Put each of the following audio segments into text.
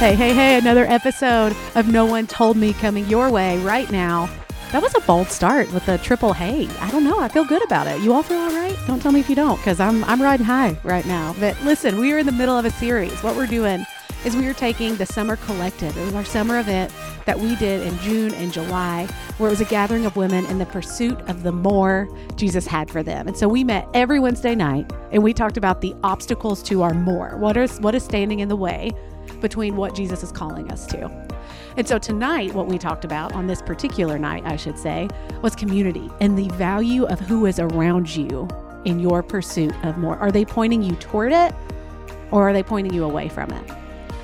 Hey, hey, hey, another episode of No One Told Me coming your way right now. That was a bold start with a triple hey. I don't know. I feel good about it. You all feel all right? Don't tell me if you don't, because I'm, I'm riding high right now. But listen, we are in the middle of a series. What we're doing is we are taking the Summer Collective. It was our summer event that we did in June and July, where it was a gathering of women in the pursuit of the more Jesus had for them. And so we met every Wednesday night and we talked about the obstacles to our more. What is what is standing in the way between what Jesus is calling us to? And so tonight, what we talked about on this particular night, I should say, was community and the value of who is around you in your pursuit of more. Are they pointing you toward it or are they pointing you away from it?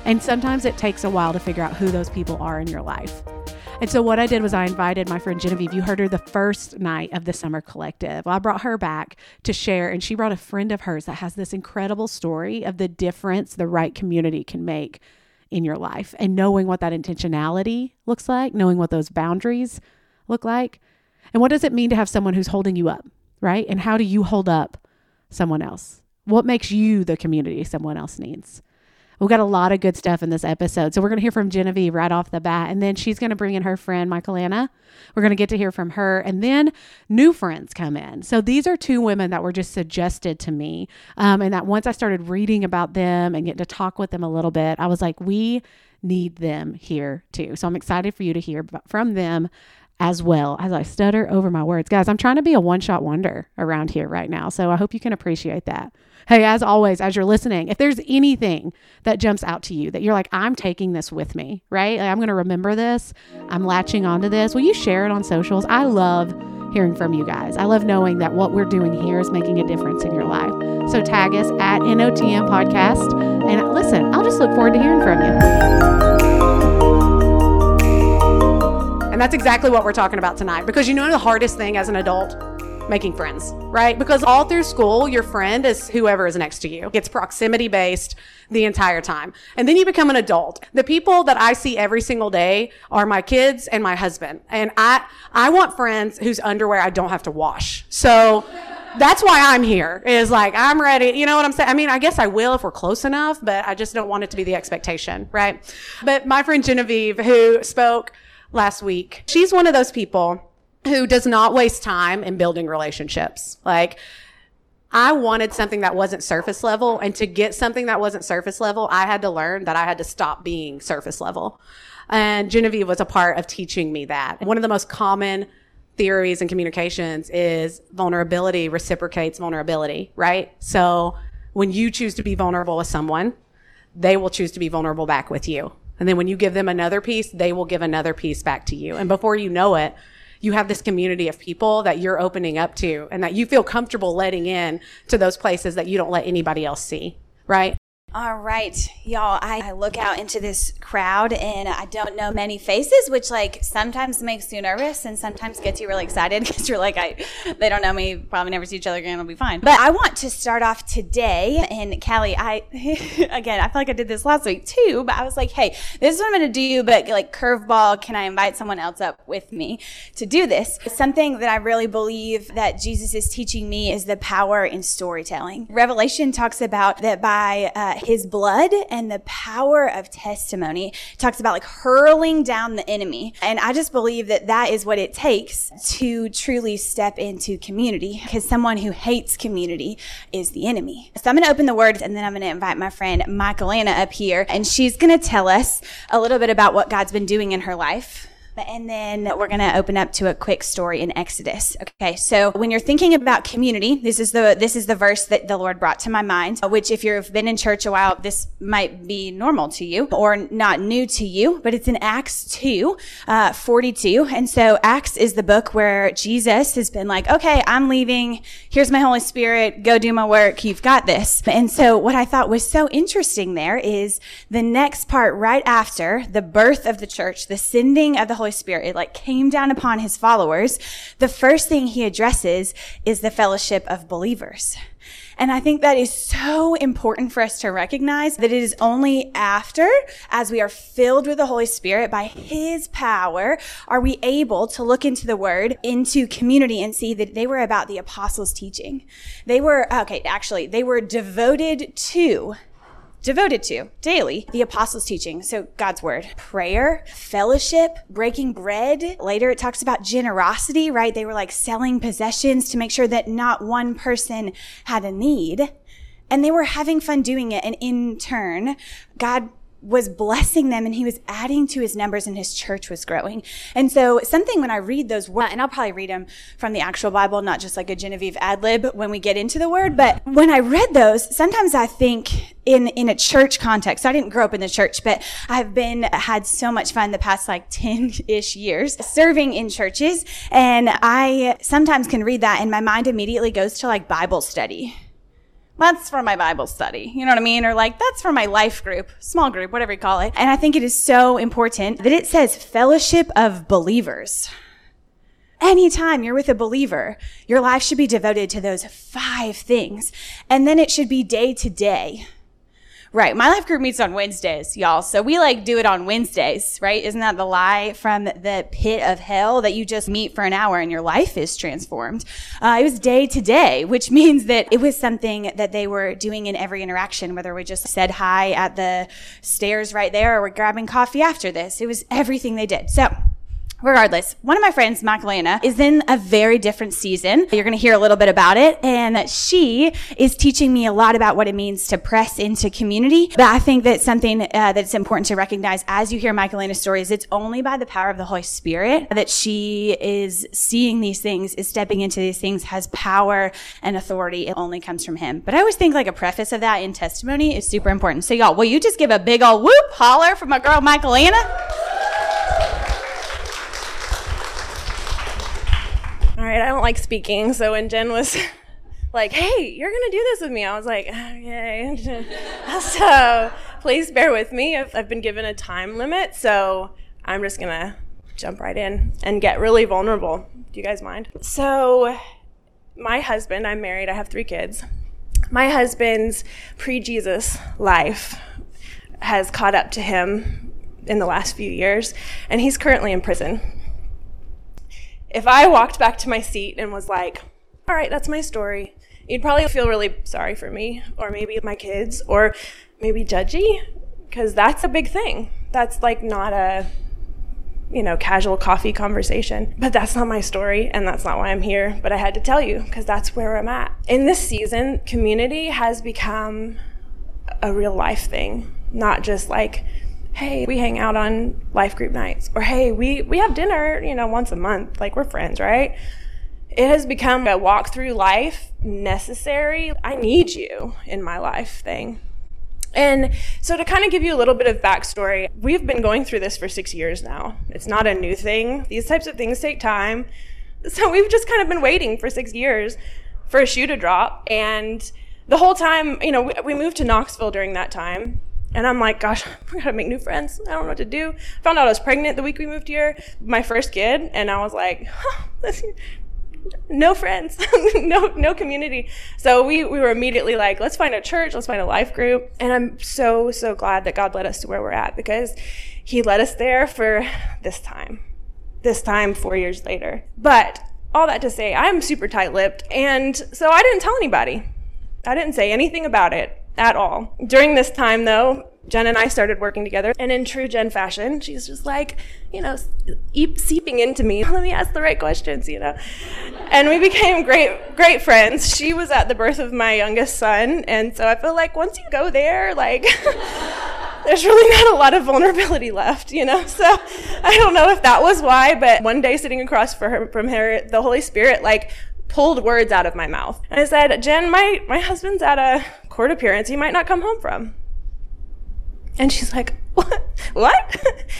And sometimes it takes a while to figure out who those people are in your life. And so what I did was I invited my friend Genevieve. You heard her the first night of the summer collective. Well, I brought her back to share, and she brought a friend of hers that has this incredible story of the difference the right community can make in your life and knowing what that intentionality looks like, knowing what those boundaries look like. And what does it mean to have someone who's holding you up, right? And how do you hold up someone else? What makes you the community someone else needs? We've got a lot of good stuff in this episode. So we're going to hear from Genevieve right off the bat. And then she's going to bring in her friend, Michaelina. We're going to get to hear from her. And then new friends come in. So these are two women that were just suggested to me. Um, and that once I started reading about them and getting to talk with them a little bit, I was like, we need them here too. So I'm excited for you to hear from them as well as I stutter over my words. Guys, I'm trying to be a one shot wonder around here right now. So I hope you can appreciate that. Hey, as always, as you're listening, if there's anything that jumps out to you that you're like, I'm taking this with me, right? Like, I'm going to remember this. I'm latching onto this. Will you share it on socials? I love hearing from you guys. I love knowing that what we're doing here is making a difference in your life. So tag us at NOTM Podcast. And listen, I'll just look forward to hearing from you. And that's exactly what we're talking about tonight because you know the hardest thing as an adult? making friends, right? Because all through school, your friend is whoever is next to you. It's proximity based the entire time. And then you become an adult. The people that I see every single day are my kids and my husband. And I, I want friends whose underwear I don't have to wash. So that's why I'm here is like, I'm ready. You know what I'm saying? I mean, I guess I will if we're close enough, but I just don't want it to be the expectation, right? But my friend Genevieve, who spoke last week, she's one of those people who does not waste time in building relationships. Like, I wanted something that wasn't surface level. And to get something that wasn't surface level, I had to learn that I had to stop being surface level. And Genevieve was a part of teaching me that. One of the most common theories in communications is vulnerability reciprocates vulnerability, right? So when you choose to be vulnerable with someone, they will choose to be vulnerable back with you. And then when you give them another piece, they will give another piece back to you. And before you know it, you have this community of people that you're opening up to and that you feel comfortable letting in to those places that you don't let anybody else see, right? All right, y'all. I, I, look out into this crowd and I don't know many faces, which like sometimes makes you nervous and sometimes gets you really excited because you're like, I, they don't know me, probably never see each other again, it'll be fine. But I want to start off today. And Callie, I, again, I feel like I did this last week too, but I was like, hey, this is what I'm going to do, but like curveball, can I invite someone else up with me to do this? Something that I really believe that Jesus is teaching me is the power in storytelling. Revelation talks about that by, uh, his blood and the power of testimony. It talks about like hurling down the enemy. And I just believe that that is what it takes to truly step into community because someone who hates community is the enemy. So I'm going to open the words and then I'm going to invite my friend Michaelina up here and she's going to tell us a little bit about what God's been doing in her life and then we're going to open up to a quick story in Exodus. Okay. So when you're thinking about community, this is the, this is the verse that the Lord brought to my mind, which if you've been in church a while, this might be normal to you or not new to you, but it's in Acts 2, uh, 42. And so Acts is the book where Jesus has been like, okay, I'm leaving. Here's my Holy Spirit. Go do my work. You've got this. And so what I thought was so interesting there is the next part right after the birth of the church, the sending of the Holy Holy Spirit. It like came down upon his followers. The first thing he addresses is the fellowship of believers. And I think that is so important for us to recognize that it is only after, as we are filled with the Holy Spirit by His power, are we able to look into the Word, into community and see that they were about the apostles' teaching. They were, okay, actually, they were devoted to devoted to daily. The apostles' teaching, so God's word, prayer, fellowship, breaking bread. Later it talks about generosity, right? They were like selling possessions to make sure that not one person had a need. And they were having fun doing it. And in turn, God was blessing them and he was adding to his numbers and his church was growing. And so something when I read those words, and I'll probably read them from the actual Bible, not just like a Genevieve ad lib when we get into the word, but when I read those, sometimes I think in, in a church context. I didn't grow up in the church, but I've been, had so much fun the past like 10-ish years serving in churches. And I sometimes can read that and my mind immediately goes to like Bible study that's for my Bible study. You know what I mean? Or like, that's for my life group, small group, whatever you call it. And I think it is so important that it says fellowship of believers. Anytime you're with a believer, your life should be devoted to those five things. And then it should be day to day. Right. My life group meets on Wednesdays, y'all. So we like do it on Wednesdays, right? Isn't that the lie from the pit of hell that you just meet for an hour and your life is transformed? Uh, it was day to day, which means that it was something that they were doing in every interaction, whether we just said hi at the stairs right there or we're grabbing coffee after this. It was everything they did. So Regardless, one of my friends, Magdalena, is in a very different season. You're going to hear a little bit about it. And she is teaching me a lot about what it means to press into community. But I think that something uh, that's important to recognize as you hear Magdalena's stories, it's only by the power of the Holy Spirit that she is seeing these things, is stepping into these things, has power and authority. It only comes from him. But I always think like a preface of that in testimony is super important. So y'all, will you just give a big old whoop holler for my girl, Magdalena? Right, I don't like speaking. So when Jen was like, hey, you're going to do this with me, I was like, oh, okay. so please bear with me. I've, I've been given a time limit. So I'm just going to jump right in and get really vulnerable. Do you guys mind? So, my husband, I'm married, I have three kids. My husband's pre Jesus life has caught up to him in the last few years, and he's currently in prison if I walked back to my seat and was like, all right, that's my story, you'd probably feel really sorry for me, or maybe my kids, or maybe judgy, because that's a big thing. That's like not a, you know, casual coffee conversation. But that's not my story, and that's not why I'm here. But I had to tell you, because that's where I'm at. In this season, community has become a real life thing, not just like, hey, we hang out on life group nights, or hey, we, we have dinner, you know, once a month, like we're friends, right? It has become a walk through life necessary. I need you in my life thing. And so, to kind of give you a little bit of backstory, we've been going through this for six years now. It's not a new thing. These types of things take time. So, we've just kind of been waiting for six years for a shoe to drop. And the whole time, you know, we, we moved to Knoxville during that time. And I'm like, gosh, I gotta make new friends. I don't know what to do. Found out I was pregnant the week we moved here, my first kid, and I was like, no friends, no no community. So we we were immediately like, let's find a church, let's find a life group. And I'm so so glad that God led us to where we're at because He led us there for this time, this time four years later. But all that to say, I'm super tight-lipped, and so I didn't tell anybody. I didn't say anything about it at all. During this time, though, Jen and I started working together, and in true Jen fashion, she's just like, you know, seeping into me. Let me ask the right questions, you know. And we became great, great friends. She was at the birth of my youngest son, and so I feel like once you go there, like, there's really not a lot of vulnerability left, you know. So I don't know if that was why, but one day sitting across her, from her, the Holy Spirit like pulled words out of my mouth. And I said, Jen, my, my husband's at a court appearance he might not come home from. And she's like, what? What?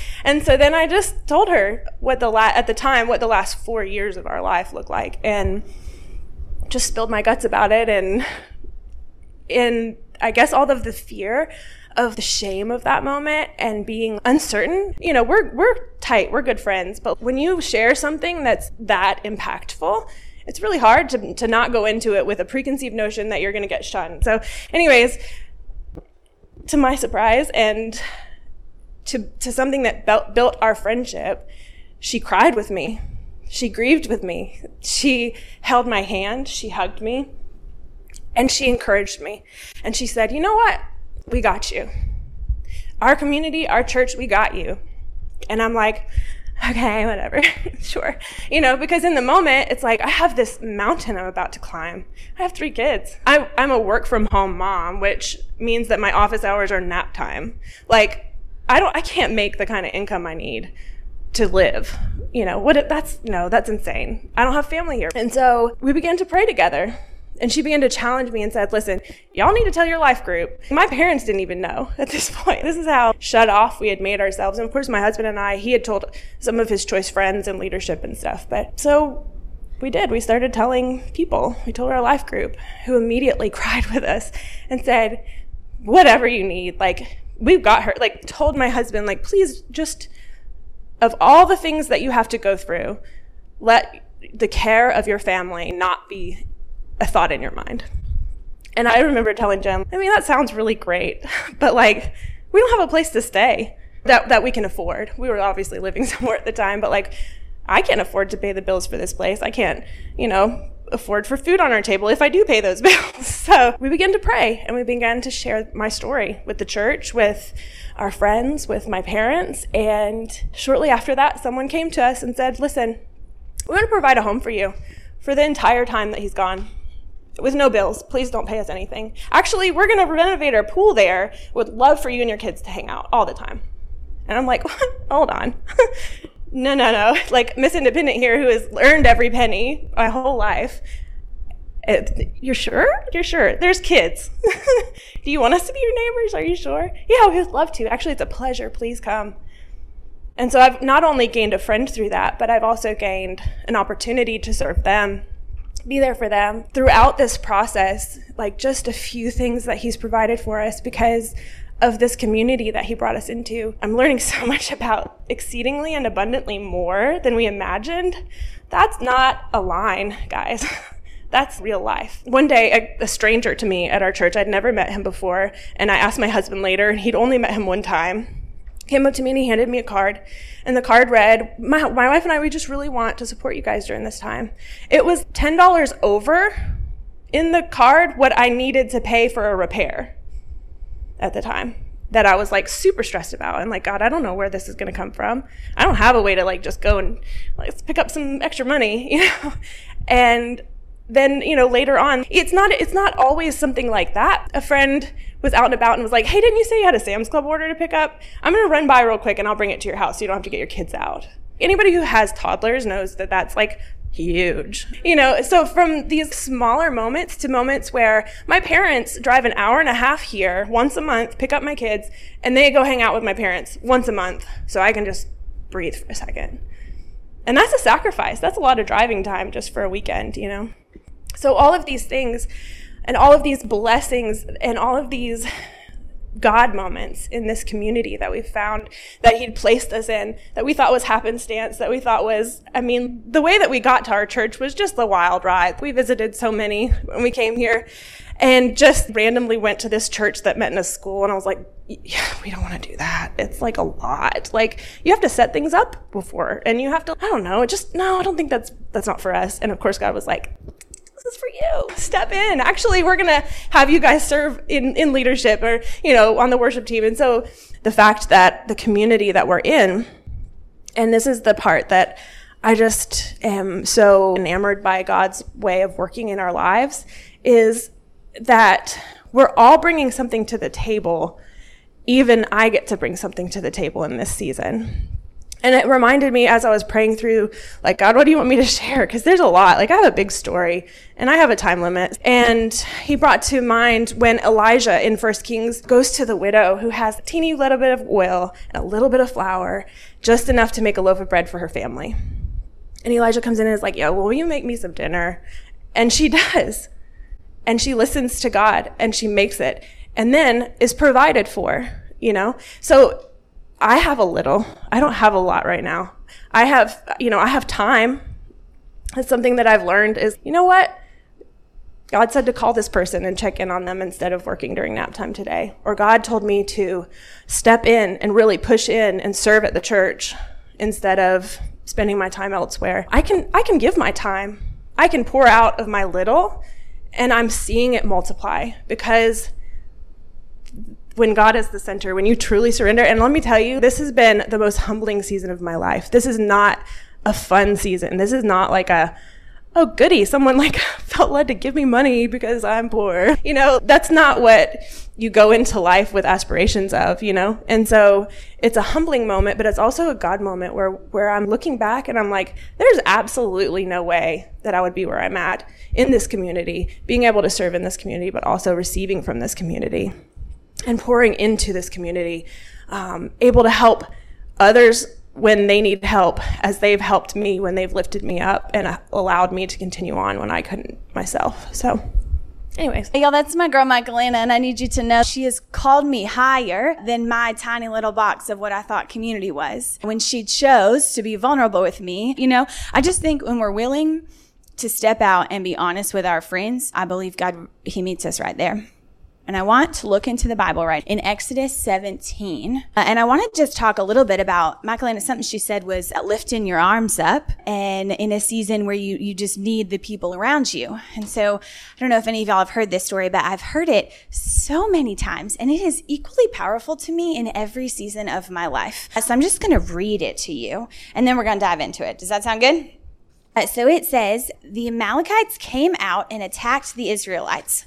and so then I just told her what the la- at the time what the last four years of our life looked like, and just spilled my guts about it, and in I guess all of the fear of the shame of that moment and being uncertain. You know, we're we're tight, we're good friends, but when you share something that's that impactful, it's really hard to, to not go into it with a preconceived notion that you're going to get shunned. So, anyways, to my surprise and to, to something that built, built our friendship, she cried with me. She grieved with me. She held my hand. She hugged me. And she encouraged me. And she said, You know what? we got you. Our community, our church, we got you. And I'm like, okay, whatever, sure. You know, because in the moment, it's like, I have this mountain I'm about to climb. I have three kids. I, I'm a work from home mom, which means that my office hours are nap time. Like, I don't, I can't make the kind of income I need to live. You know, what, that's, no, that's insane. I don't have family here. And so we began to pray together. And she began to challenge me and said, Listen, y'all need to tell your life group. My parents didn't even know at this point. This is how shut off we had made ourselves. And of course, my husband and I, he had told some of his choice friends and leadership and stuff. But so we did. We started telling people. We told our life group, who immediately cried with us and said, Whatever you need, like, we've got her. Like, told my husband, like, please just, of all the things that you have to go through, let the care of your family not be a thought in your mind. And I remember telling Jen, I mean, that sounds really great, but like, we don't have a place to stay that, that we can afford. We were obviously living somewhere at the time, but like, I can't afford to pay the bills for this place. I can't, you know, afford for food on our table if I do pay those bills. So we began to pray and we began to share my story with the church, with our friends, with my parents. And shortly after that, someone came to us and said, Listen, we want to provide a home for you for the entire time that he's gone with no bills. Please don't pay us anything. Actually, we're going to renovate our pool there. Would love for you and your kids to hang out all the time. And I'm like, hold on. no, no, no. Like Miss Independent here, who has earned every penny my whole life. It, you're sure? You're sure? There's kids. Do you want us to be your neighbors? Are you sure? Yeah, we would love to. Actually, it's a pleasure. Please come. And so I've not only gained a friend through that, but I've also gained an opportunity to serve them be there for them throughout this process, like just a few things that he's provided for us because of this community that he brought us into. I'm learning so much about exceedingly and abundantly more than we imagined. That's not a line, guys. That's real life. One day, a, a, stranger to me at our church, I'd never met him before, and I asked my husband later, and he'd only met him one time came up to me and he handed me a card. And the card read, my, my wife and I, we just really want to support you guys during this time. It was $10 over in the card what I needed to pay for a repair at the time that I was like super stressed about and like God, I don't know where this is going to come from. I don't have a way to like just go and like pick up some extra money, you know. And then, you know, later on, it's not it's not always something like that. A friend was out and about and was like, hey, didn't you say you had a Sam's Club order to pick up? I'm going to run by real quick and I'll bring it to your house so you don't have to get your kids out. Anybody who has toddlers knows that that's like huge. You know, so from these smaller moments to moments where my parents drive an hour and a half here once a month, pick up my kids, and they go hang out with my parents once a month so I can just breathe for a second. And that's a sacrifice. That's a lot of driving time just for a weekend, you know? So all of these things and all of these blessings and all of these God moments in this community that we found that He'd placed us in, that we thought was happenstance, that we thought was, I mean, the way that we got to our church was just the wild ride. We visited so many when we came here and just randomly went to this church that met in a school. And I was like, yeah, we don't want to do that. It's like a lot. Like you have to set things up before and you have to, I don't know, just, no, I don't think that's, that's not for us. And of course, God was like, this is for you. Step in. Actually, we're going to have you guys serve in, in leadership or, you know, on the worship team. And so the fact that the community that we're in, and this is the part that I just am so enamored by God's way of working in our lives, is that we're all bringing something to the table. Even I get to bring something to the table in this season. And it reminded me as I was praying through, like, God, what do you want me to share? Because there's a lot. Like, I have a big story and I have a time limit. And he brought to mind when Elijah in First Kings goes to the widow who has a teeny little bit of oil and a little bit of flour, just enough to make a loaf of bread for her family. And Elijah comes in and is like, Yo, will you make me some dinner? And she does. And she listens to God and she makes it and then is provided for, you know? So I have a little. I don't have a lot right now. I have, you know, I have time. It's something that I've learned is, you know what? God said to call this person and check in on them instead of working during nap time today. Or God told me to step in and really push in and serve at the church instead of spending my time elsewhere. I can I can give my time. I can pour out of my little and I'm seeing it multiply because when God is the center, when you truly surrender. And let me tell you, this has been the most humbling season of my life. This is not a fun season. This is not like a, oh, goody, someone like felt led to give me money because I'm poor. You know, that's not what you go into life with aspirations of, you know? And so it's a humbling moment, but it's also a God moment where, where I'm looking back and I'm like, there's absolutely no way that I would be where I'm at in this community, being able to serve in this community, but also receiving from this community and pouring into this community, um, able to help others when they need help, as they've helped me when they've lifted me up and allowed me to continue on when I couldn't myself. So, anyways. Y'all, that's my girl, Michaelina, and I need you to know she has called me higher than my tiny little box of what I thought community was. When she chose to be vulnerable with me, you know, I just think when we're willing to step out and be honest with our friends, I believe God, He meets us right there. And I want to look into the Bible right in Exodus 17. Uh, and I want to just talk a little bit about Michaelina. Something she said was lifting your arms up and in a season where you, you just need the people around you. And so I don't know if any of y'all have heard this story, but I've heard it so many times and it is equally powerful to me in every season of my life. So I'm just going to read it to you and then we're going to dive into it. Does that sound good? Uh, so it says, the Amalekites came out and attacked the Israelites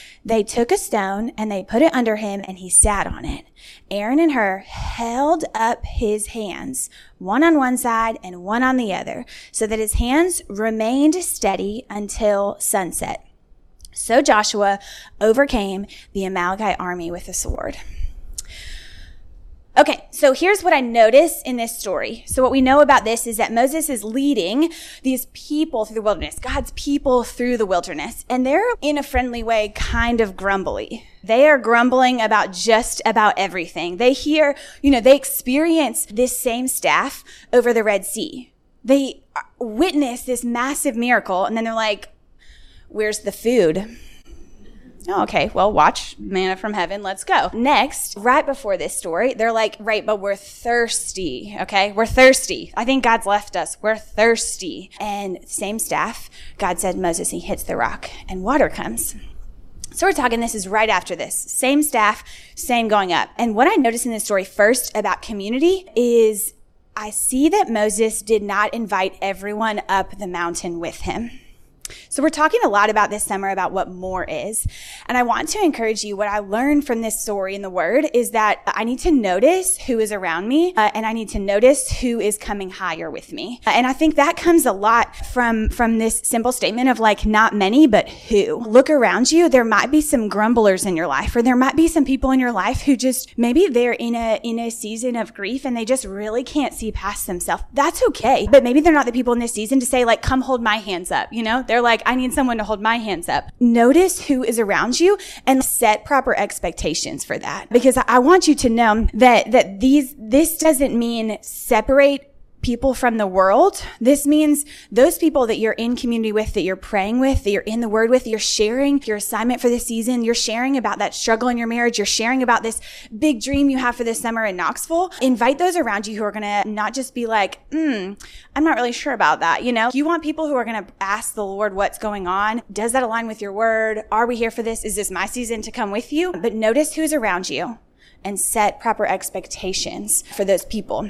they took a stone and they put it under him and he sat on it. Aaron and Hur held up his hands, one on one side and one on the other, so that his hands remained steady until sunset. So Joshua overcame the Amalekite army with a sword. Okay, so here's what I notice in this story. So what we know about this is that Moses is leading these people through the wilderness, God's people through the wilderness, and they're in a friendly way kind of grumbly. They are grumbling about just about everything. They hear, you know, they experience this same staff over the Red Sea. They witness this massive miracle and then they're like, where's the food? Oh, okay. Well, watch manna from heaven. Let's go. Next, right before this story, they're like, right, but we're thirsty. Okay. We're thirsty. I think God's left us. We're thirsty. And same staff, God said, Moses, he hits the rock and water comes. So we're talking, this is right after this. Same staff, same going up. And what I noticed in this story first about community is I see that Moses did not invite everyone up the mountain with him. So we're talking a lot about this summer about what more is. And I want to encourage you. What I learned from this story in the word is that I need to notice who is around me uh, and I need to notice who is coming higher with me. Uh, and I think that comes a lot from, from this simple statement of like, not many, but who. Look around you. There might be some grumblers in your life or there might be some people in your life who just, maybe they're in a, in a season of grief and they just really can't see past themselves. That's okay. But maybe they're not the people in this season to say like, come hold my hands up. You know, they're they're like, I need someone to hold my hands up. Notice who is around you and set proper expectations for that. Because I want you to know that, that these, this doesn't mean separate people from the world. This means those people that you're in community with, that you're praying with, that you're in the word with, you're sharing your assignment for this season. You're sharing about that struggle in your marriage. You're sharing about this big dream you have for this summer in Knoxville. Invite those around you who are going to not just be like, hmm, I'm not really sure about that. You know, you want people who are going to ask the Lord what's going on. Does that align with your word? Are we here for this? Is this my season to come with you? But notice who's around you and set proper expectations for those people.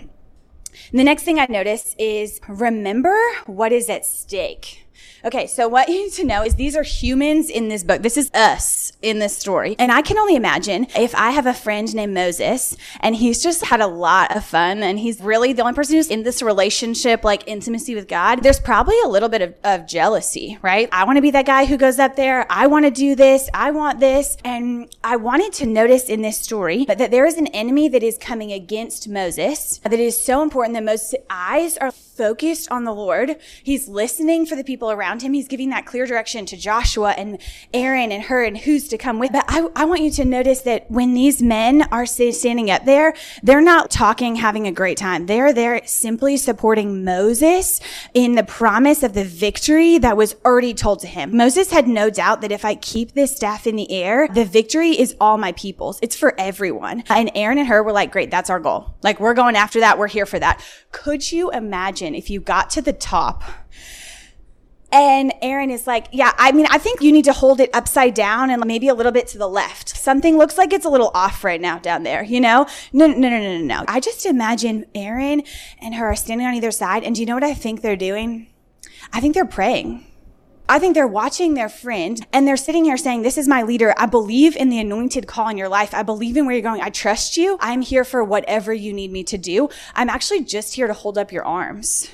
The next thing I notice is remember what is at stake. Okay, so what you need to know is these are humans in this book. This is us in this story. And I can only imagine if I have a friend named Moses and he's just had a lot of fun and he's really the only person who's in this relationship, like intimacy with God, there's probably a little bit of, of jealousy, right? I want to be that guy who goes up there. I want to do this. I want this. And I wanted to notice in this story that there is an enemy that is coming against Moses that is so important that Moses' eyes are focused on the Lord. He's listening for the people around him. He's giving that clear direction to Joshua and Aaron and Hur and who's to come with. But I, I want you to notice that when these men are standing up there, they're not talking, having a great time. They're there simply supporting Moses in the promise of the victory that was already told to him. Moses had no doubt that if I keep this staff in the air, the victory is all my people's. It's for everyone. And Aaron and Hur were like, great, that's our goal. Like we're going after that. We're here for that. Could you imagine if you got to the top and Aaron is like, yeah, I mean, I think you need to hold it upside down and maybe a little bit to the left. Something looks like it's a little off right now down there, you know? No, no, no, no, no, no. I just imagine Aaron and Hur are standing on either side. And do you know what I think they're doing? I think they're praying. I think they're watching their friend and they're sitting here saying, this is my leader. I believe in the anointed call in your life. I believe in where you're going. I trust you. I'm here for whatever you need me to do. I'm actually just here to hold up your arms.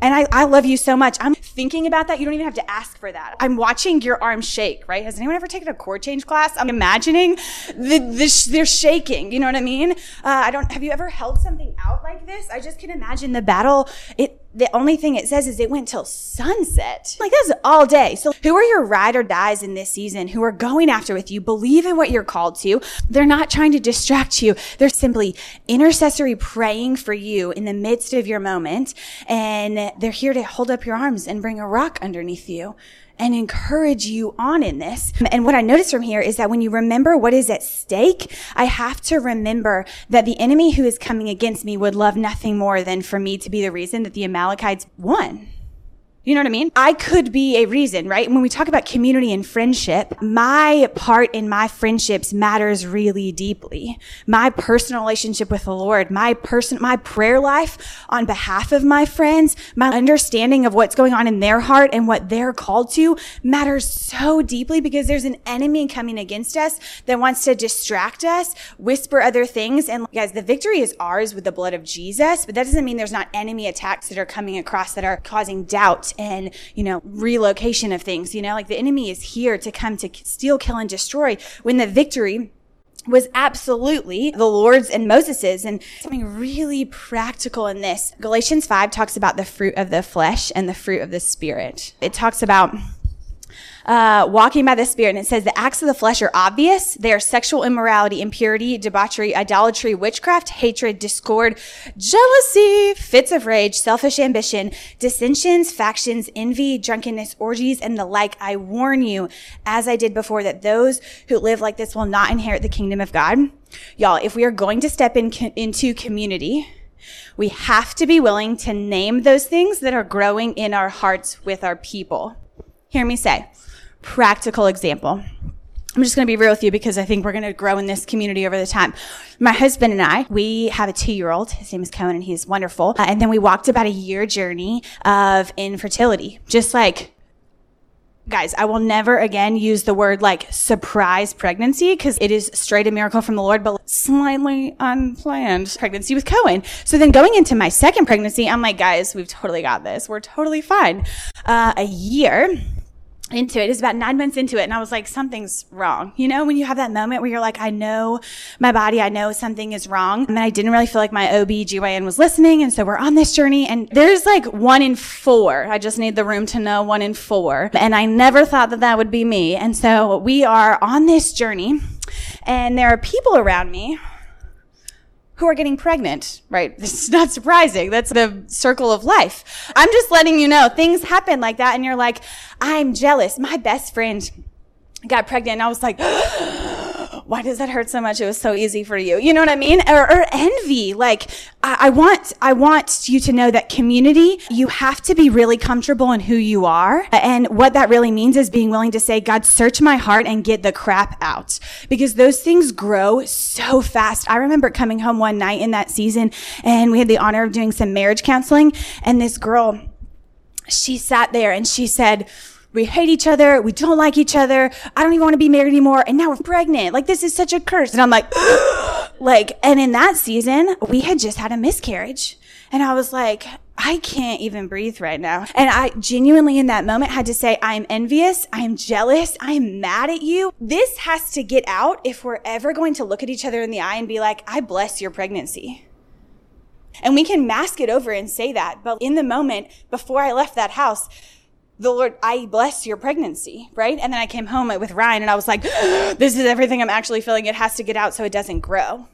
And I, I love you so much. I'm thinking about that. You don't even have to ask for that. I'm watching your arms shake, right? Has anyone ever taken a chord change class? I'm imagining the, the they're shaking. You know what I mean? Uh, I don't, have you ever held something out like this? I just can imagine the battle. It, the only thing it says is it went till sunset. Like that's all day. So who are your ride or dies in this season who are going after with you, believe in what you're called to. They're not trying to distract you. They're simply intercessory praying for you in the midst of your moment. And they're here to hold up your arms and bring a rock underneath you and encourage you on in this. And what I notice from here is that when you remember what is at stake, I have to remember that the enemy who is coming against me would love nothing more than for me to be the reason that the Amalekites won. You know what I mean? I could be a reason, right? When we talk about community and friendship, my part in my friendships matters really deeply. My personal relationship with the Lord, my person, my prayer life on behalf of my friends, my understanding of what's going on in their heart and what they're called to matters so deeply because there's an enemy coming against us that wants to distract us, whisper other things. And guys, the victory is ours with the blood of Jesus, but that doesn't mean there's not enemy attacks that are coming across that are causing doubt and, you know, relocation of things. You know, like the enemy is here to come to steal, kill, and destroy when the victory was absolutely the Lord's and Moses's and something really practical in this. Galatians 5 talks about the fruit of the flesh and the fruit of the spirit. It talks about uh, walking by the Spirit. And it says the acts of the flesh are obvious. They are sexual immorality, impurity, debauchery, idolatry, witchcraft, hatred, discord, jealousy, fits of rage, selfish ambition, dissensions, factions, envy, drunkenness, orgies, and the like. I warn you, as I did before, that those who live like this will not inherit the kingdom of God. Y'all, if we are going to step in, into community, we have to be willing to name those things that are growing in our hearts with our people. Hear me say, practical example. I'm just going to be real with you because I think we're going to grow in this community over the time. My husband and I, we have a two year old. His name is Cohen and he's wonderful. Uh, and then we walked about a year journey of infertility, just like guys, I will never again use the word like surprise pregnancy because it is straight a miracle from the Lord, but slightly unplanned pregnancy with Cohen. So then going into my second pregnancy, I'm like, guys, we've totally got this. We're totally fine. Uh, a year into it. It was about nine months into it. And I was like, something's wrong. You know, when you have that moment where you're like, I know my body, I know something is wrong. And I didn't really feel like my OB-GYN was listening. And so we're on this journey and there's like one in four. I just need the room to know one in four. And I never thought that that would be me. And so we are on this journey and there are people around me who are getting pregnant, right? It's not surprising. That's the circle of life. I'm just letting you know things happen like that. And you're like, I'm jealous. My best friend got pregnant and I was like, oh, why does that hurt so much? It was so easy for you. You know what I mean? Or, or envy. Like, I, I, want, I want you to know that community, you have to be really comfortable in who you are. And what that really means is being willing to say, God, search my heart and get the crap out. Because those things grow so fast. I remember coming home one night in that season and we had the honor of doing some marriage counseling and this girl, she sat there and she said, we hate each other. We don't like each other. I don't even want to be married anymore. And now we're pregnant. Like this is such a curse. And I'm like, like, and in that season, we had just had a miscarriage. And I was like, I can't even breathe right now. And I genuinely in that moment had to say, I'm envious. I'm jealous. I'm mad at you. This has to get out if we're ever going to look at each other in the eye and be like, I bless your pregnancy. And we can mask it over and say that. But in the moment, before I left that house, the Lord, I blessed your pregnancy, right? And then I came home with Ryan and I was like, this is everything I'm actually feeling. It has to get out so it doesn't grow.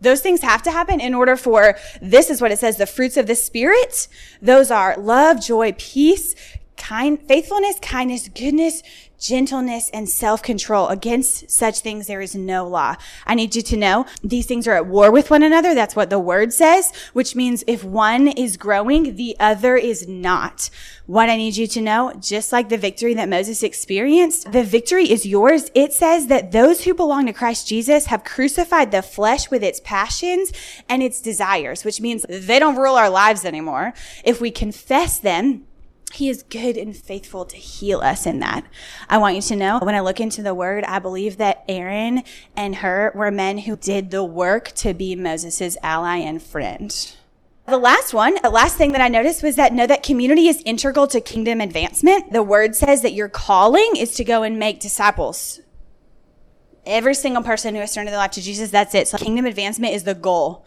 Those things have to happen in order for this is what it says the fruits of the spirit. Those are love, joy, peace, kind, faithfulness, kindness, goodness, gentleness, and self-control. Against such things, there is no law. I need you to know these things are at war with one another. That's what the word says, which means if one is growing, the other is not. What I need you to know, just like the victory that Moses experienced, the victory is yours. It says that those who belong to Christ Jesus have crucified the flesh with its passions and its desires, which means they don't rule our lives anymore. If we confess them, he is good and faithful to heal us in that. I want you to know when I look into the word, I believe that Aaron and Hur were men who did the work to be Moses' ally and friend. The last one, the last thing that I noticed was that know that community is integral to kingdom advancement. The word says that your calling is to go and make disciples. Every single person who has turned their life to Jesus, that's it. So kingdom advancement is the goal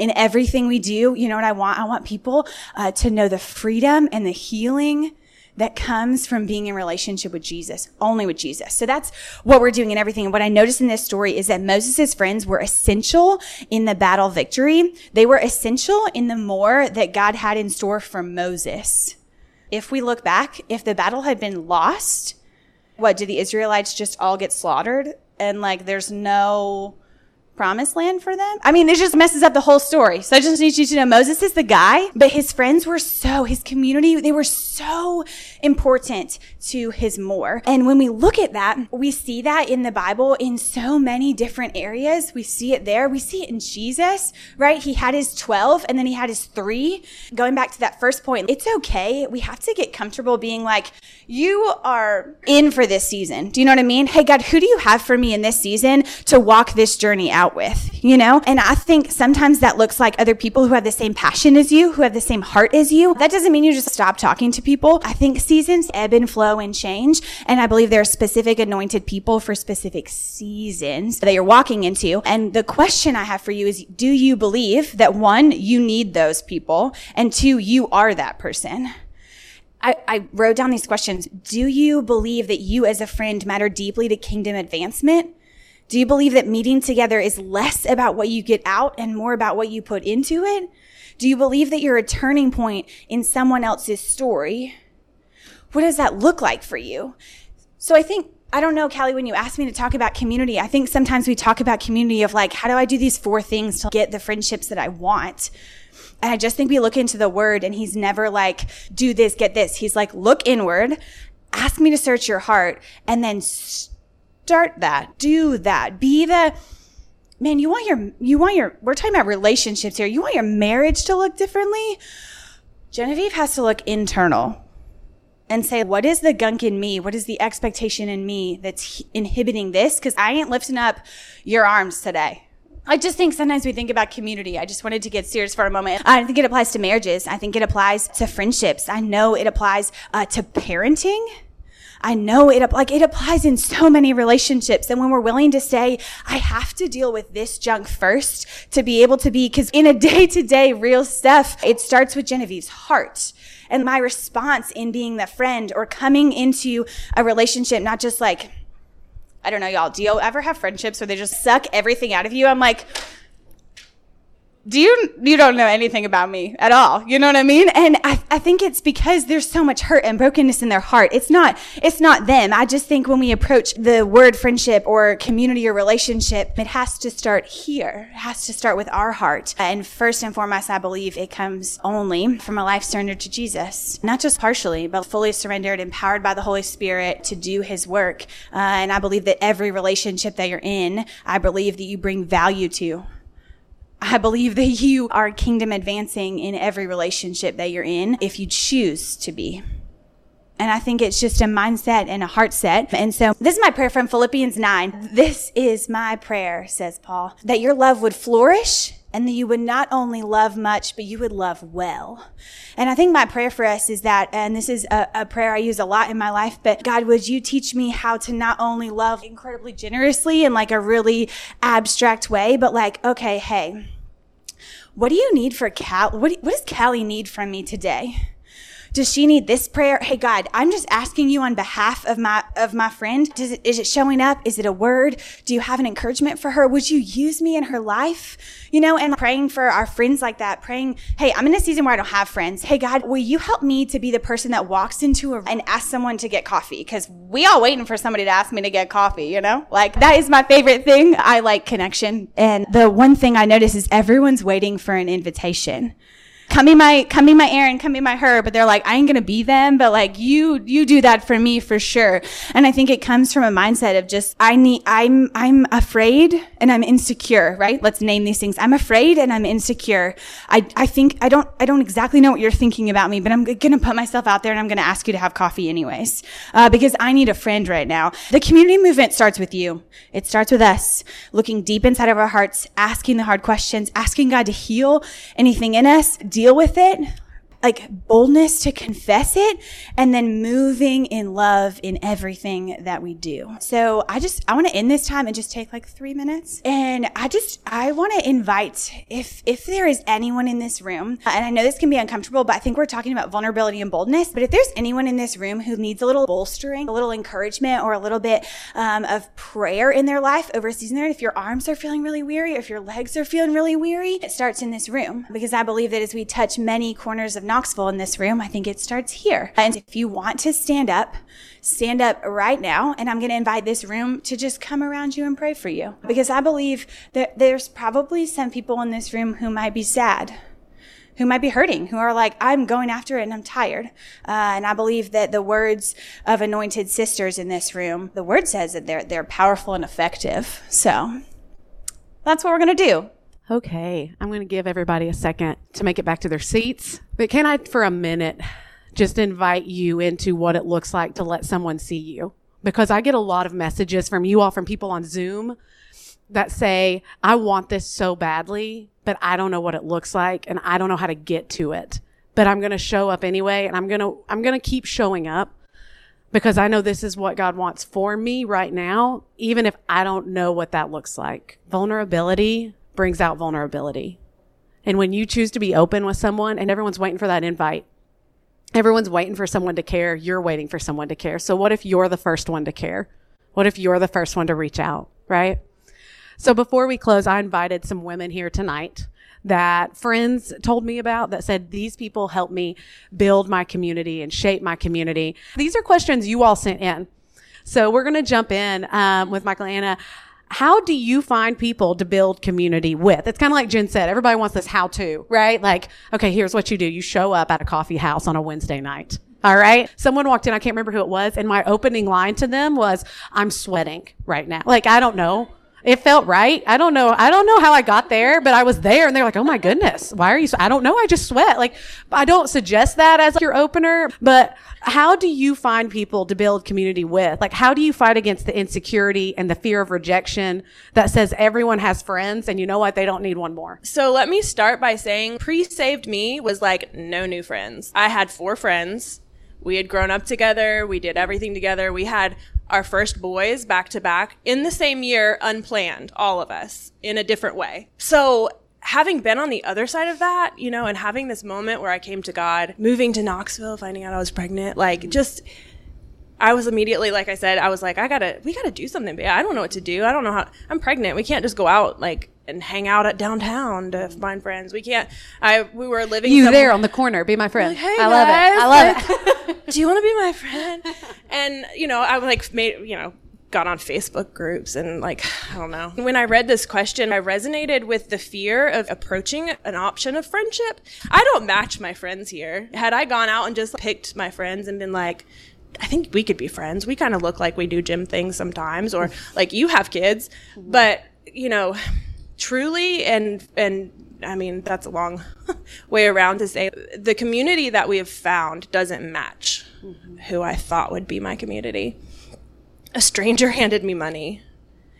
in everything we do. You know what I want? I want people uh, to know the freedom and the healing that comes from being in relationship with Jesus, only with Jesus. So that's what we're doing in everything. And what I noticed in this story is that Moses' friends were essential in the battle victory. They were essential in the more that God had in store for Moses. If we look back, if the battle had been lost, what, did the Israelites just all get slaughtered? And like, there's no, promised land for them. I mean, it just messes up the whole story. So I just need you to know Moses is the guy, but his friends were so, his community, they were so important to his more. And when we look at that, we see that in the Bible in so many different areas. We see it there. We see it in Jesus, right? He had his 12 and then he had his three. Going back to that first point, it's okay. We have to get comfortable being like, you are in for this season. Do you know what I mean? Hey, God, who do you have for me in this season to walk this journey out with, you know? And I think sometimes that looks like other people who have the same passion as you, who have the same heart as you. That doesn't mean you just stop talking to people. I think seasons ebb and flow and change. And I believe there are specific anointed people for specific seasons that you're walking into. And the question I have for you is, do you believe that one, you need those people? And two, you are that person? I, I, wrote down these questions. Do you believe that you as a friend matter deeply to kingdom advancement? Do you believe that meeting together is less about what you get out and more about what you put into it? Do you believe that you're a turning point in someone else's story? What does that look like for you? So I think I don't know, Callie, when you asked me to talk about community, I think sometimes we talk about community of like, how do I do these four things to get the friendships that I want? And I just think we look into the word and he's never like, do this, get this. He's like, look inward, ask me to search your heart, and then start that. Do that. Be the man, you want your you want your we're talking about relationships here. You want your marriage to look differently? Genevieve has to look internal and say, what is the gunk in me? What is the expectation in me that's inhibiting this? Because I ain't lifting up your arms today. I just think sometimes we think about community. I just wanted to get serious for a moment. I think it applies to marriages. I think it applies to friendships. I know it applies uh, to parenting. I know it, like it applies in so many relationships. And when we're willing to say, I have to deal with this junk first to be able to be, cause in a day to day real stuff, it starts with Genevieve's heart and my response in being the friend or coming into a relationship, not just like, I don't know, y'all, do you ever have friendships where they just suck everything out of you? I'm like, do you you don't know anything about me at all. You know what i mean? And I, I think it's because there's so much hurt and brokenness in their heart. It's not it's not them. I just think when we approach the word friendship or community or relationship it has to start here. It has to start with our heart. And first and foremost i believe it comes only from a life surrendered to jesus. Not just partially but fully surrendered empowered by the holy spirit to do his work. Uh, and i believe that every relationship that you're in i believe that you bring value to I believe that you are kingdom advancing in every relationship that you're in if you choose to be. And I think it's just a mindset and a heart set. And so this is my prayer from Philippians 9. This is my prayer, says Paul, that your love would flourish and that you would not only love much, but you would love well. And I think my prayer for us is that, and this is a, a, prayer I use a lot in my life, but God, would you teach me how to not only love incredibly generously in like a really abstract way, but like, okay, hey, what do you need for Cal? What, what does Callie need from me today? Does she need this prayer? Hey God, I'm just asking you on behalf of my of my friend. Does it, is it showing up? Is it a word? Do you have an encouragement for her? Would you use me in her life? You know, and praying for our friends like that, praying, hey, I'm in a season where I don't have friends. Hey God, will you help me to be the person that walks into a and asks someone to get coffee? Because we all waiting for somebody to ask me to get coffee, you know? Like that is my favorite thing. I like connection. And the one thing I notice is everyone's waiting for an invitation come be my come be my Aaron, come be my Hur, but they're like, I ain't gonna be them, but like you you do that for me for sure. And I think it comes from a mindset of just I need I'm I'm afraid and I'm insecure, right? Let's name these things. I'm afraid and I'm insecure. I I think I don't I don't exactly know what you're thinking about me, but I'm gonna put myself out there and I'm gonna ask you to have coffee anyways. Uh, because I need a friend right now. The community movement starts with you. It starts with us looking deep inside of our hearts, asking the hard questions, asking God to heal anything in us, deal with it like boldness to confess it and then moving in love in everything that we do. So I just, I want to end this time and just take like three minutes. And I just, I want to invite if, if there is anyone in this room, and I know this can be uncomfortable, but I think we're talking about vulnerability and boldness. But if there's anyone in this room who needs a little bolstering, a little encouragement, or a little bit um, of prayer in their life over a season there, if your arms are feeling really weary, if your legs are feeling really weary, it starts in this room because I believe that as we touch many corners of Knoxville in this room, I think it starts here. And if you want to stand up, stand up right now. And I'm going to invite this room to just come around you and pray for you. Because I believe that there's probably some people in this room who might be sad who might be hurting, who are like, I'm going after it and I'm tired. Uh, and I believe that the words of anointed sisters in this room, the word says that they're, they're powerful and effective. So that's what we're going to do. Okay, I'm going to give everybody a second to make it back to their seats. But can I, for a minute, just invite you into what it looks like to let someone see you? Because I get a lot of messages from you all, from people on Zoom that say, I want this so badly, but I don't know what it looks like and I don't know how to get to it. But I'm going to show up anyway and I'm going to, I'm going to keep showing up because I know this is what God wants for me right now, even if I don't know what that looks like. Vulnerability brings out vulnerability. And when you choose to be open with someone and everyone's waiting for that invite, everyone's waiting for someone to care, you're waiting for someone to care. So what if you're the first one to care? What if you're the first one to reach out, right? So before we close, I invited some women here tonight that friends told me about that said these people help me build my community and shape my community. These are questions you all sent in. So we're going to jump in um, with Michaelina how do you find people to build community with? It's kind of like Jen said, everybody wants this how to, right? Like, okay, here's what you do. You show up at a coffee house on a Wednesday night. All right. Someone walked in. I can't remember who it was. And my opening line to them was, I'm sweating right now. Like, I don't know. It felt right. I don't know. I don't know how I got there, but I was there and they're like, Oh my goodness. Why are you? I don't know. I just sweat. Like, I don't suggest that as your opener, but how do you find people to build community with? Like, how do you fight against the insecurity and the fear of rejection that says everyone has friends and you know what? They don't need one more. So let me start by saying pre-saved me was like no new friends. I had four friends. We had grown up together. We did everything together. We had our first boys back to back in the same year, unplanned, all of us in a different way. So having been on the other side of that, you know, and having this moment where I came to God, moving to Knoxville, finding out I was pregnant, like just, I was immediately, like I said, I was like, I gotta, we gotta do something. But I don't know what to do. I don't know how, I'm pregnant. We can't just go out like and hang out at downtown to find friends. We can't, I, we were living. You there on the corner, be my friend. Like, hey I love guys, it. I love like, do you want to be my friend? And, you know, I like made, you know, got on Facebook groups and like, I don't know. When I read this question, I resonated with the fear of approaching an option of friendship. I don't match my friends here. Had I gone out and just picked my friends and been like, I think we could be friends. We kind of look like we do gym things sometimes, or like you have kids, but you know, truly and and I mean that's a long way around to say the community that we have found doesn't match mm-hmm. who I thought would be my community a stranger handed me money.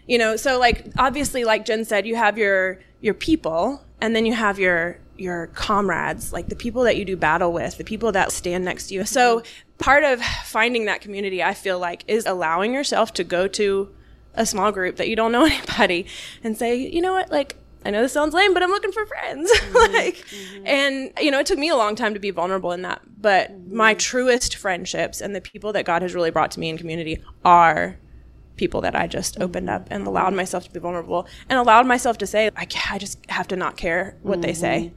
You know, so like obviously like Jen said, you have your your people and then you have your your comrades, like the people that you do battle with, the people that stand next to you. So part of finding that community, I feel like, is allowing yourself to go to a small group that you don't know anybody and say, you know what, like I know this sounds lame, but I'm looking for friends. Mm-hmm. like, mm-hmm. and you know, it took me a long time to be vulnerable in that. But mm-hmm. my truest friendships and the people that God has really brought to me in community are people that I just opened up and allowed myself to be vulnerable and allowed myself to say, I, I just have to not care what mm-hmm. they say.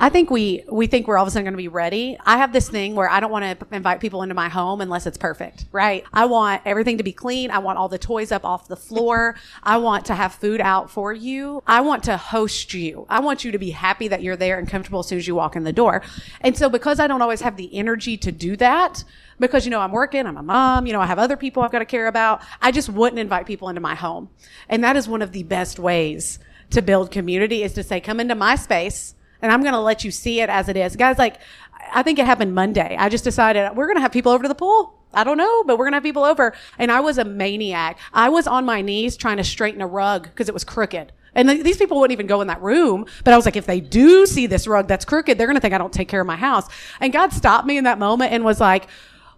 I think we we think we're all of a sudden going to be ready. I have this thing where I don't want to invite people into my home unless it's perfect, right? I want everything to be clean. I want all the toys up off the floor. I want to have food out for you. I want to host you. I want you to be happy that you're there and comfortable as soon as you walk in the door. And so because I don't always have the energy to do that, because you know I'm working, I'm a mom, you know I have other people I've got to care about. I just wouldn't invite people into my home, and that is one of the best ways to build community is to say, come into my space and I'm going to let you see it as it is. Guys, like, I think it happened Monday. I just decided we're going to have people over to the pool. I don't know, but we're going to have people over. And I was a maniac. I was on my knees trying to straighten a rug because it was crooked. And th- these people wouldn't even go in that room. But I was like, if they do see this rug that's crooked, they're going to think I don't take care of my house. And God stopped me in that moment and was like,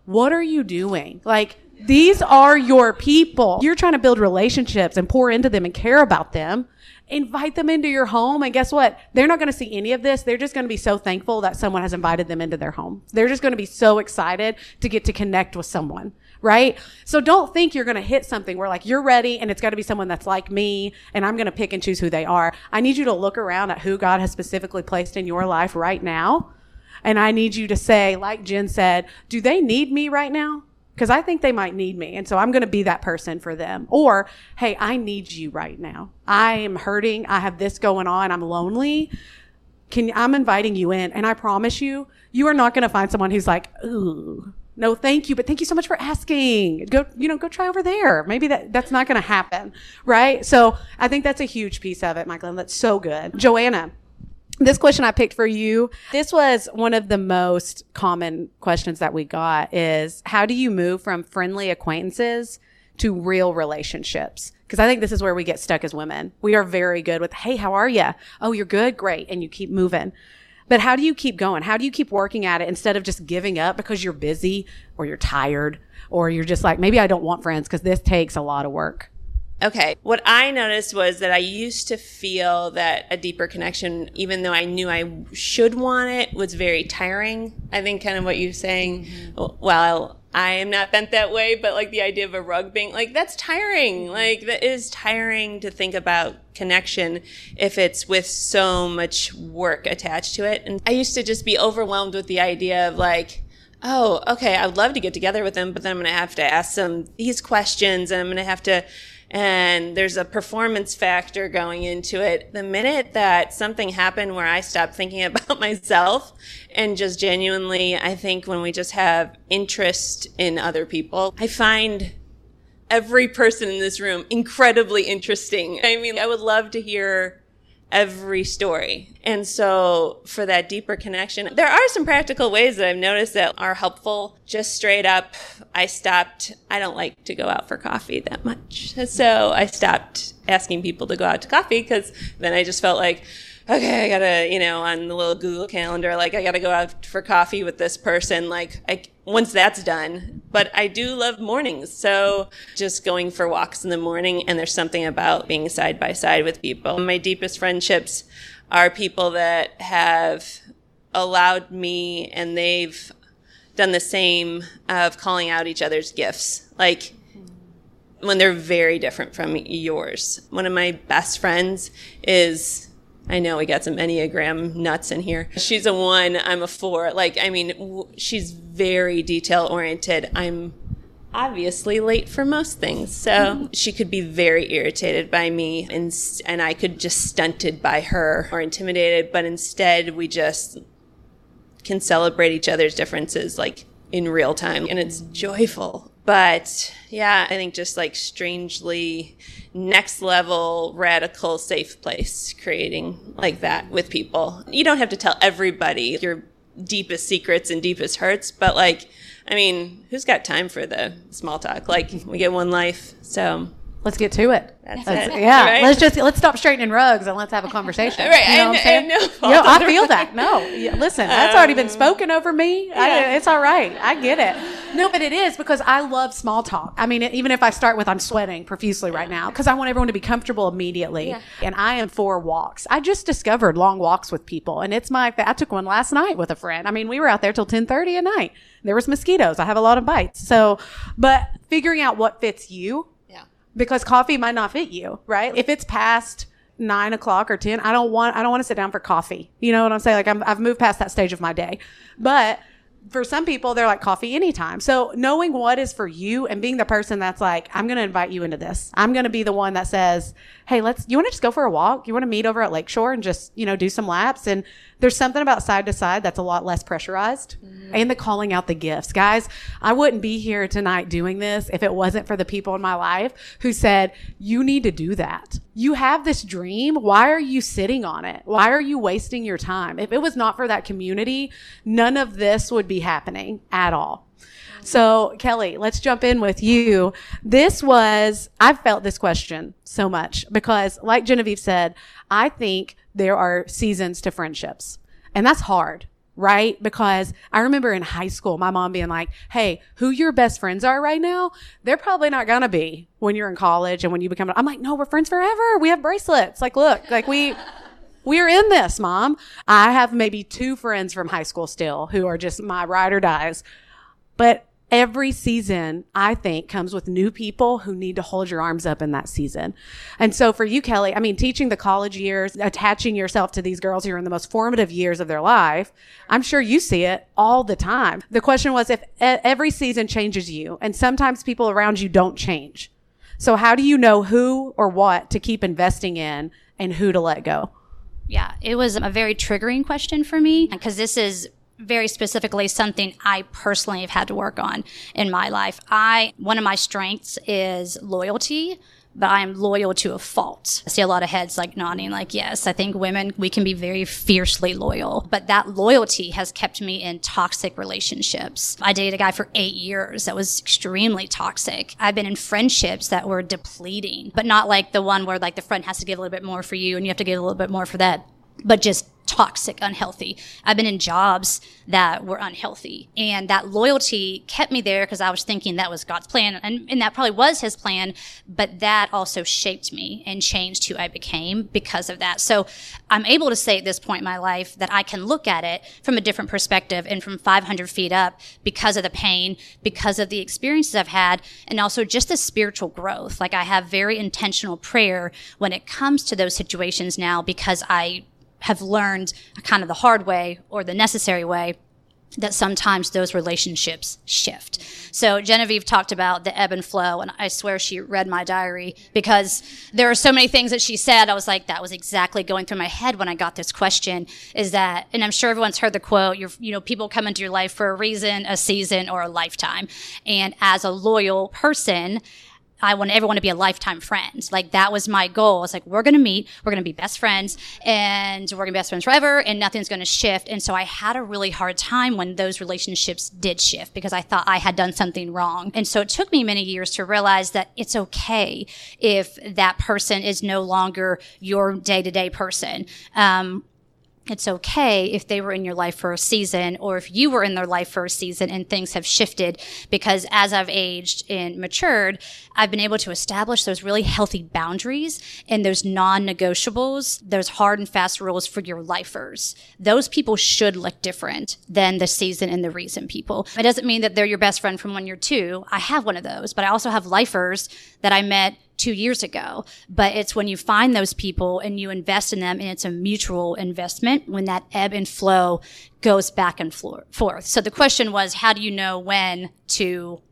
what are you doing? Like, these are your people. You're trying to build relationships and pour into them and care about them invite them into your home. And guess what? They're not going to see any of this. They're just going to be so thankful that someone has invited them into their home. They're just going to be so excited to get to connect with someone. Right? So don't think you're going to hit something where like you're ready and it's got to be someone that's like me and I'm going to pick and choose who they are. I need you to look around at who God has specifically placed in your life right now. And I need you to say, like Jen said, do they need me right now? Because I think they might need me. And so I'm going to be that person for them. Or, hey, I need you right now. I am hurting. I have this going on. I'm lonely. Can I'm inviting you in. And I promise you, you are not going to find someone who's like, ooh, no, thank you, but thank you so much for asking. Go, you know, go try over there. Maybe that, that's not going to happen. Right. So I think that's a huge piece of it, Michael. And that's so good. Joanna, this question I picked for you. This was one of the most common questions that we got is how do you move from friendly acquaintances to real relationships? Because I think this is where we get stuck as women. We are very good with, Hey, how are you? Oh, you're good. Great. And you keep moving. But how do you keep going? How do you keep working at it instead of just giving up because you're busy or you're tired or you're just like, maybe I don't want friends because this takes a lot of work? Okay. What I noticed was that I used to feel that a deeper connection, even though I knew I should want it, was very tiring. I think kind of what you're saying, mm-hmm. well, I am not bent that way, but like the idea of a rug being like, that's tiring. Like, that is tiring to think about connection if it's with so much work attached to it. And I used to just be overwhelmed with the idea of like, oh, okay, I would love to get together with them, but then I'm going to have to ask them these questions and I'm going to have to, and there's a performance factor going into it. The minute that something happened where I stopped thinking about myself and just genuinely, I think when we just have interest in other people, I find every person in this room incredibly interesting. I mean, I would love to hear every story. And so for that deeper connection, there are some practical ways that I've noticed that are helpful. Just straight up, I stopped, I don't like to go out for coffee that much. So I stopped asking people to go out to coffee because then I just felt like, okay, I gotta, you know, on the little Google calendar, like I gotta go out for coffee with this person. Like, I, once that's done, but I do love mornings. So just going for walks in the morning, and there's something about being side by side with people. My deepest friendships are people that have allowed me, and they've done the same of calling out each other's gifts. Like, when they're very different from yours. One of my best friends is I know we got some Enneagram nuts in here. She's a one, I'm a four. Like, I mean, w- she's very detail oriented. I'm obviously late for most things. So mm-hmm. she could be very irritated by me and, and I could just stunted by her or intimidated. But instead, we just can celebrate each other's differences like in real time. And it's joyful. But yeah, I think just like strangely next level radical safe place creating like that with people. You don't have to tell everybody your deepest secrets and deepest hurts, but like I mean, who's got time for the small talk? Like we get one life. So Let's get to it. That's Let's- it, Yeah, right? let's just let's stop straightening rugs and let's have a conversation. Right, You know and- what I'm saying? no yeah, I feel that. No, yeah, listen, that's already been um, spoken over me. I, it's all right. I get it. No, but it is because I love small talk. I mean, even if I start with I'm sweating profusely right now because I want everyone to be comfortable immediately. And I am for walks. I just discovered long walks with people, and it's my. I took one last night with a friend. I mean, we were out there till ten thirty at night. There was mosquitoes. I have a lot of bites. So, but figuring out what fits you Yeah. Because coffee might not fit you, right? If it's past nine o'clock or ten, I don't want I don't want to sit down for coffee. You know what I'm saying? Like I'm, I've moved past that stage of my day, but for some people, they're like coffee anytime. So knowing what is for you and being the person that's like, I'm going to invite you into this. I'm going to be the one that says, Hey, let's, you want to just go for a walk? You want to meet over at Lakeshore and just, you know, do some laps. And there's something about side to side that's a lot less pressurized mm-hmm. and the calling out the gifts. Guys, I wouldn't be here tonight doing this if it wasn't for the people in my life who said, you need to do that. You have this dream. Why are you sitting on it? Why are you wasting your time? If it was not for that community, none of this would be happening at all. So, Kelly, let's jump in with you. This was, I've felt this question so much because, like Genevieve said, I think there are seasons to friendships. And that's hard, right? Because I remember in high school, my mom being like, Hey, who your best friends are right now? They're probably not going to be when you're in college and when you become, I'm like, no, we're friends forever. We have bracelets. Like, look, like we, we're in this, mom. I have maybe two friends from high school still who are just my ride or dies. But every season, I think, comes with new people who need to hold your arms up in that season. And so for you, Kelly, I mean, teaching the college years, attaching yourself to these girls who are in the most formative years of their life, I'm sure you see it all the time. The question was if every season changes you, and sometimes people around you don't change. So how do you know who or what to keep investing in and who to let go? Yeah, it was a very triggering question for me because this is very specifically something I personally have had to work on in my life. I one of my strengths is loyalty, but I am loyal to a fault. I see a lot of heads like nodding like yes, I think women we can be very fiercely loyal, but that loyalty has kept me in toxic relationships. I dated a guy for 8 years that was extremely toxic. I've been in friendships that were depleting, but not like the one where like the friend has to give a little bit more for you and you have to give a little bit more for that but just toxic, unhealthy. I've been in jobs that were unhealthy. And that loyalty kept me there because I was thinking that was God's plan. And, and that probably was his plan. But that also shaped me and changed who I became because of that. So I'm able to say at this point in my life that I can look at it from a different perspective and from 500 feet up because of the pain, because of the experiences I've had, and also just the spiritual growth. Like I have very intentional prayer when it comes to those situations now because I have learned kind of the hard way or the necessary way that sometimes those relationships shift. So Genevieve talked about the ebb and flow, and I swear she read my diary because there are so many things that she said. I was like, that was exactly going through my head when I got this question. Is that, and I'm sure everyone's heard the quote, you know, people come into your life for a reason, a season, or a lifetime. And as a loyal person, I want everyone to be a lifetime friend. Like that was my goal. It's like we're to meet, we're to be best friends, and we're to be best friends forever, and nothing's to shift. And so I had a really hard time when those relationships did shift because I thought I had done something wrong. And so it took me many years to realize that it's okay if that person is no longer your day to day person. Um, it's okay if they were in your life for a season or if you were in their life for a season and things have shifted because as I've aged and matured, I've been able to establish those really healthy boundaries and those non-negotiables, those hard and fast rules for your lifers. Those people should look different than the season and the reason people. It doesn't mean that they're your best friend from when you're two. I have one of those, but I also have lifers that I met two years ago. But it's when you find those people and you invest in them and it's a mutual investment when that ebb and flow goes back and forth. So the question was, how do you know when to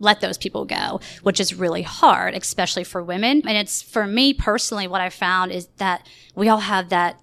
let those people go, which is really hard, especially for women. And it's for me personally, what I found is that we all have that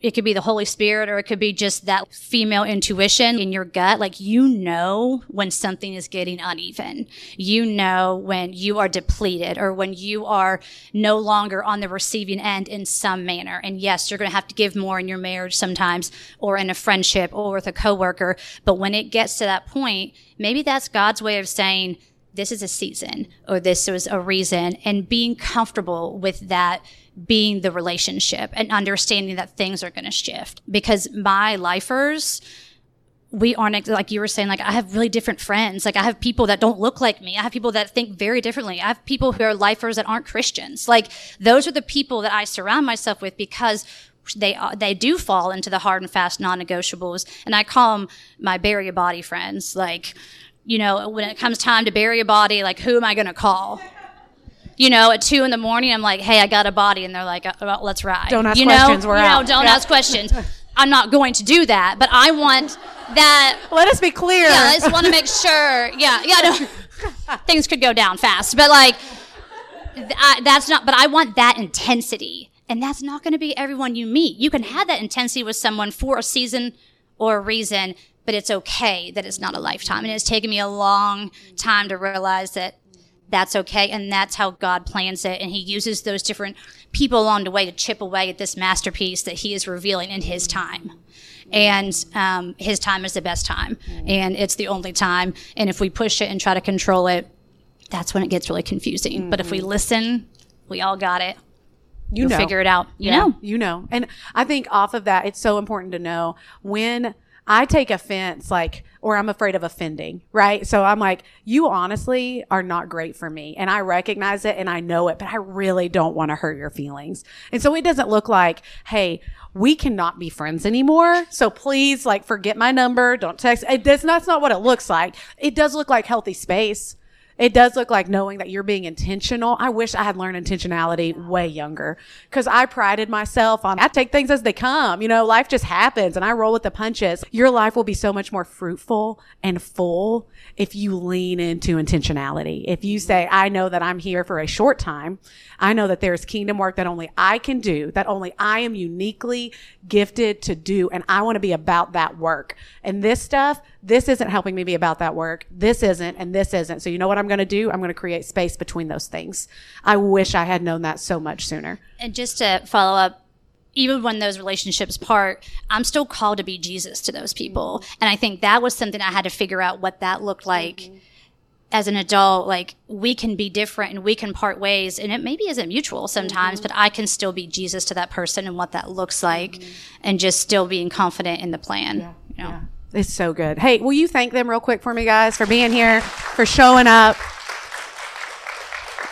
it could be the Holy Spirit or it could be just that female intuition in your gut. Like you know when something is getting uneven. You know when you are depleted or when you are no longer on the receiving end in some manner. And yes, you're going to have to give more in your marriage sometimes or in a friendship or with a coworker. But when it gets to that point, maybe that's God's way of saying, this is a season or this was a reason and being comfortable with that being the relationship and understanding that things are going to shift. Because my lifers we aren't like you were saying like i have really different friends. Like i have people that don't look like me. I have people that think very differently. I have people who are lifers that aren't christians. Like those are the people that i surround myself with because they they do fall into the hard and fast non-negotiables. And i call them my bury a body friends. Like you know when it comes time to bury a body like who am i going to call you know, at two in the morning, I'm like, "Hey, I got a body," and they're like, uh, well, "Let's ride." Don't ask you questions, Know? we're you out. know, don't Yeah. ask questions. I'm not going to do that, but I want that. Let us be clear. Yeah, I just want to make sure. Yeah, yeah. No, things could go down fast, but like, I, that's not. But I want that intensity, and that's not going to be everyone you meet. You can have that intensity with someone for a season or a reason, but it's okay that it's not a lifetime. And it's taken me a long time to realize that that's okay and that's how god plans it and he uses those different people along the way to chip away at this masterpiece that he is revealing in his time. And um, his time is the best time and it's the only time and if we push it and try to control it that's when it gets really confusing. But if we listen we all got it. You You'll know. figure it out. You Yeah, know. You know. And I think off of that, it's so important to know when I take offense, like, or I'm afraid of offending, right? So I'm like, you honestly are not great for me. And I recognize it and I know it, but I really don't want to hurt your feelings. And so it doesn't look like, hey, we cannot be friends anymore. So please, like, forget my number. Don't text. It does, that's not what it looks like. It does look like healthy space it does look like knowing that you're being intentional. I wish I had learned intentionality way younger because I prided myself on I take things as they come. You know, life just happens and I roll with the punches. Your life will be so much more fruitful and full if you lean into intentionality. If you say, I know that I'm here for a short time. I know that there's kingdom work that only I can do, that only I am uniquely gifted to do. And I want to be about that work. And this stuff, this isn't helping me be about that work. This isn't, and this isn't. So you know what I'm going to do? I'm going to create space between those things. I wish I had known that so much sooner. and just to follow up even when those relationships part i'm still called to be jesus to those people mm-hmm. and i think that was something i had to figure out what that looked like mm-hmm. as an adult like we can be different and we can part ways and it maybe isn't mutual sometimes mm-hmm. but i can still be jesus to that person and what that looks like and just still being confident in the plan you know It's so good. Hey, will you thank them real quick for me, guys, for being here, for showing up?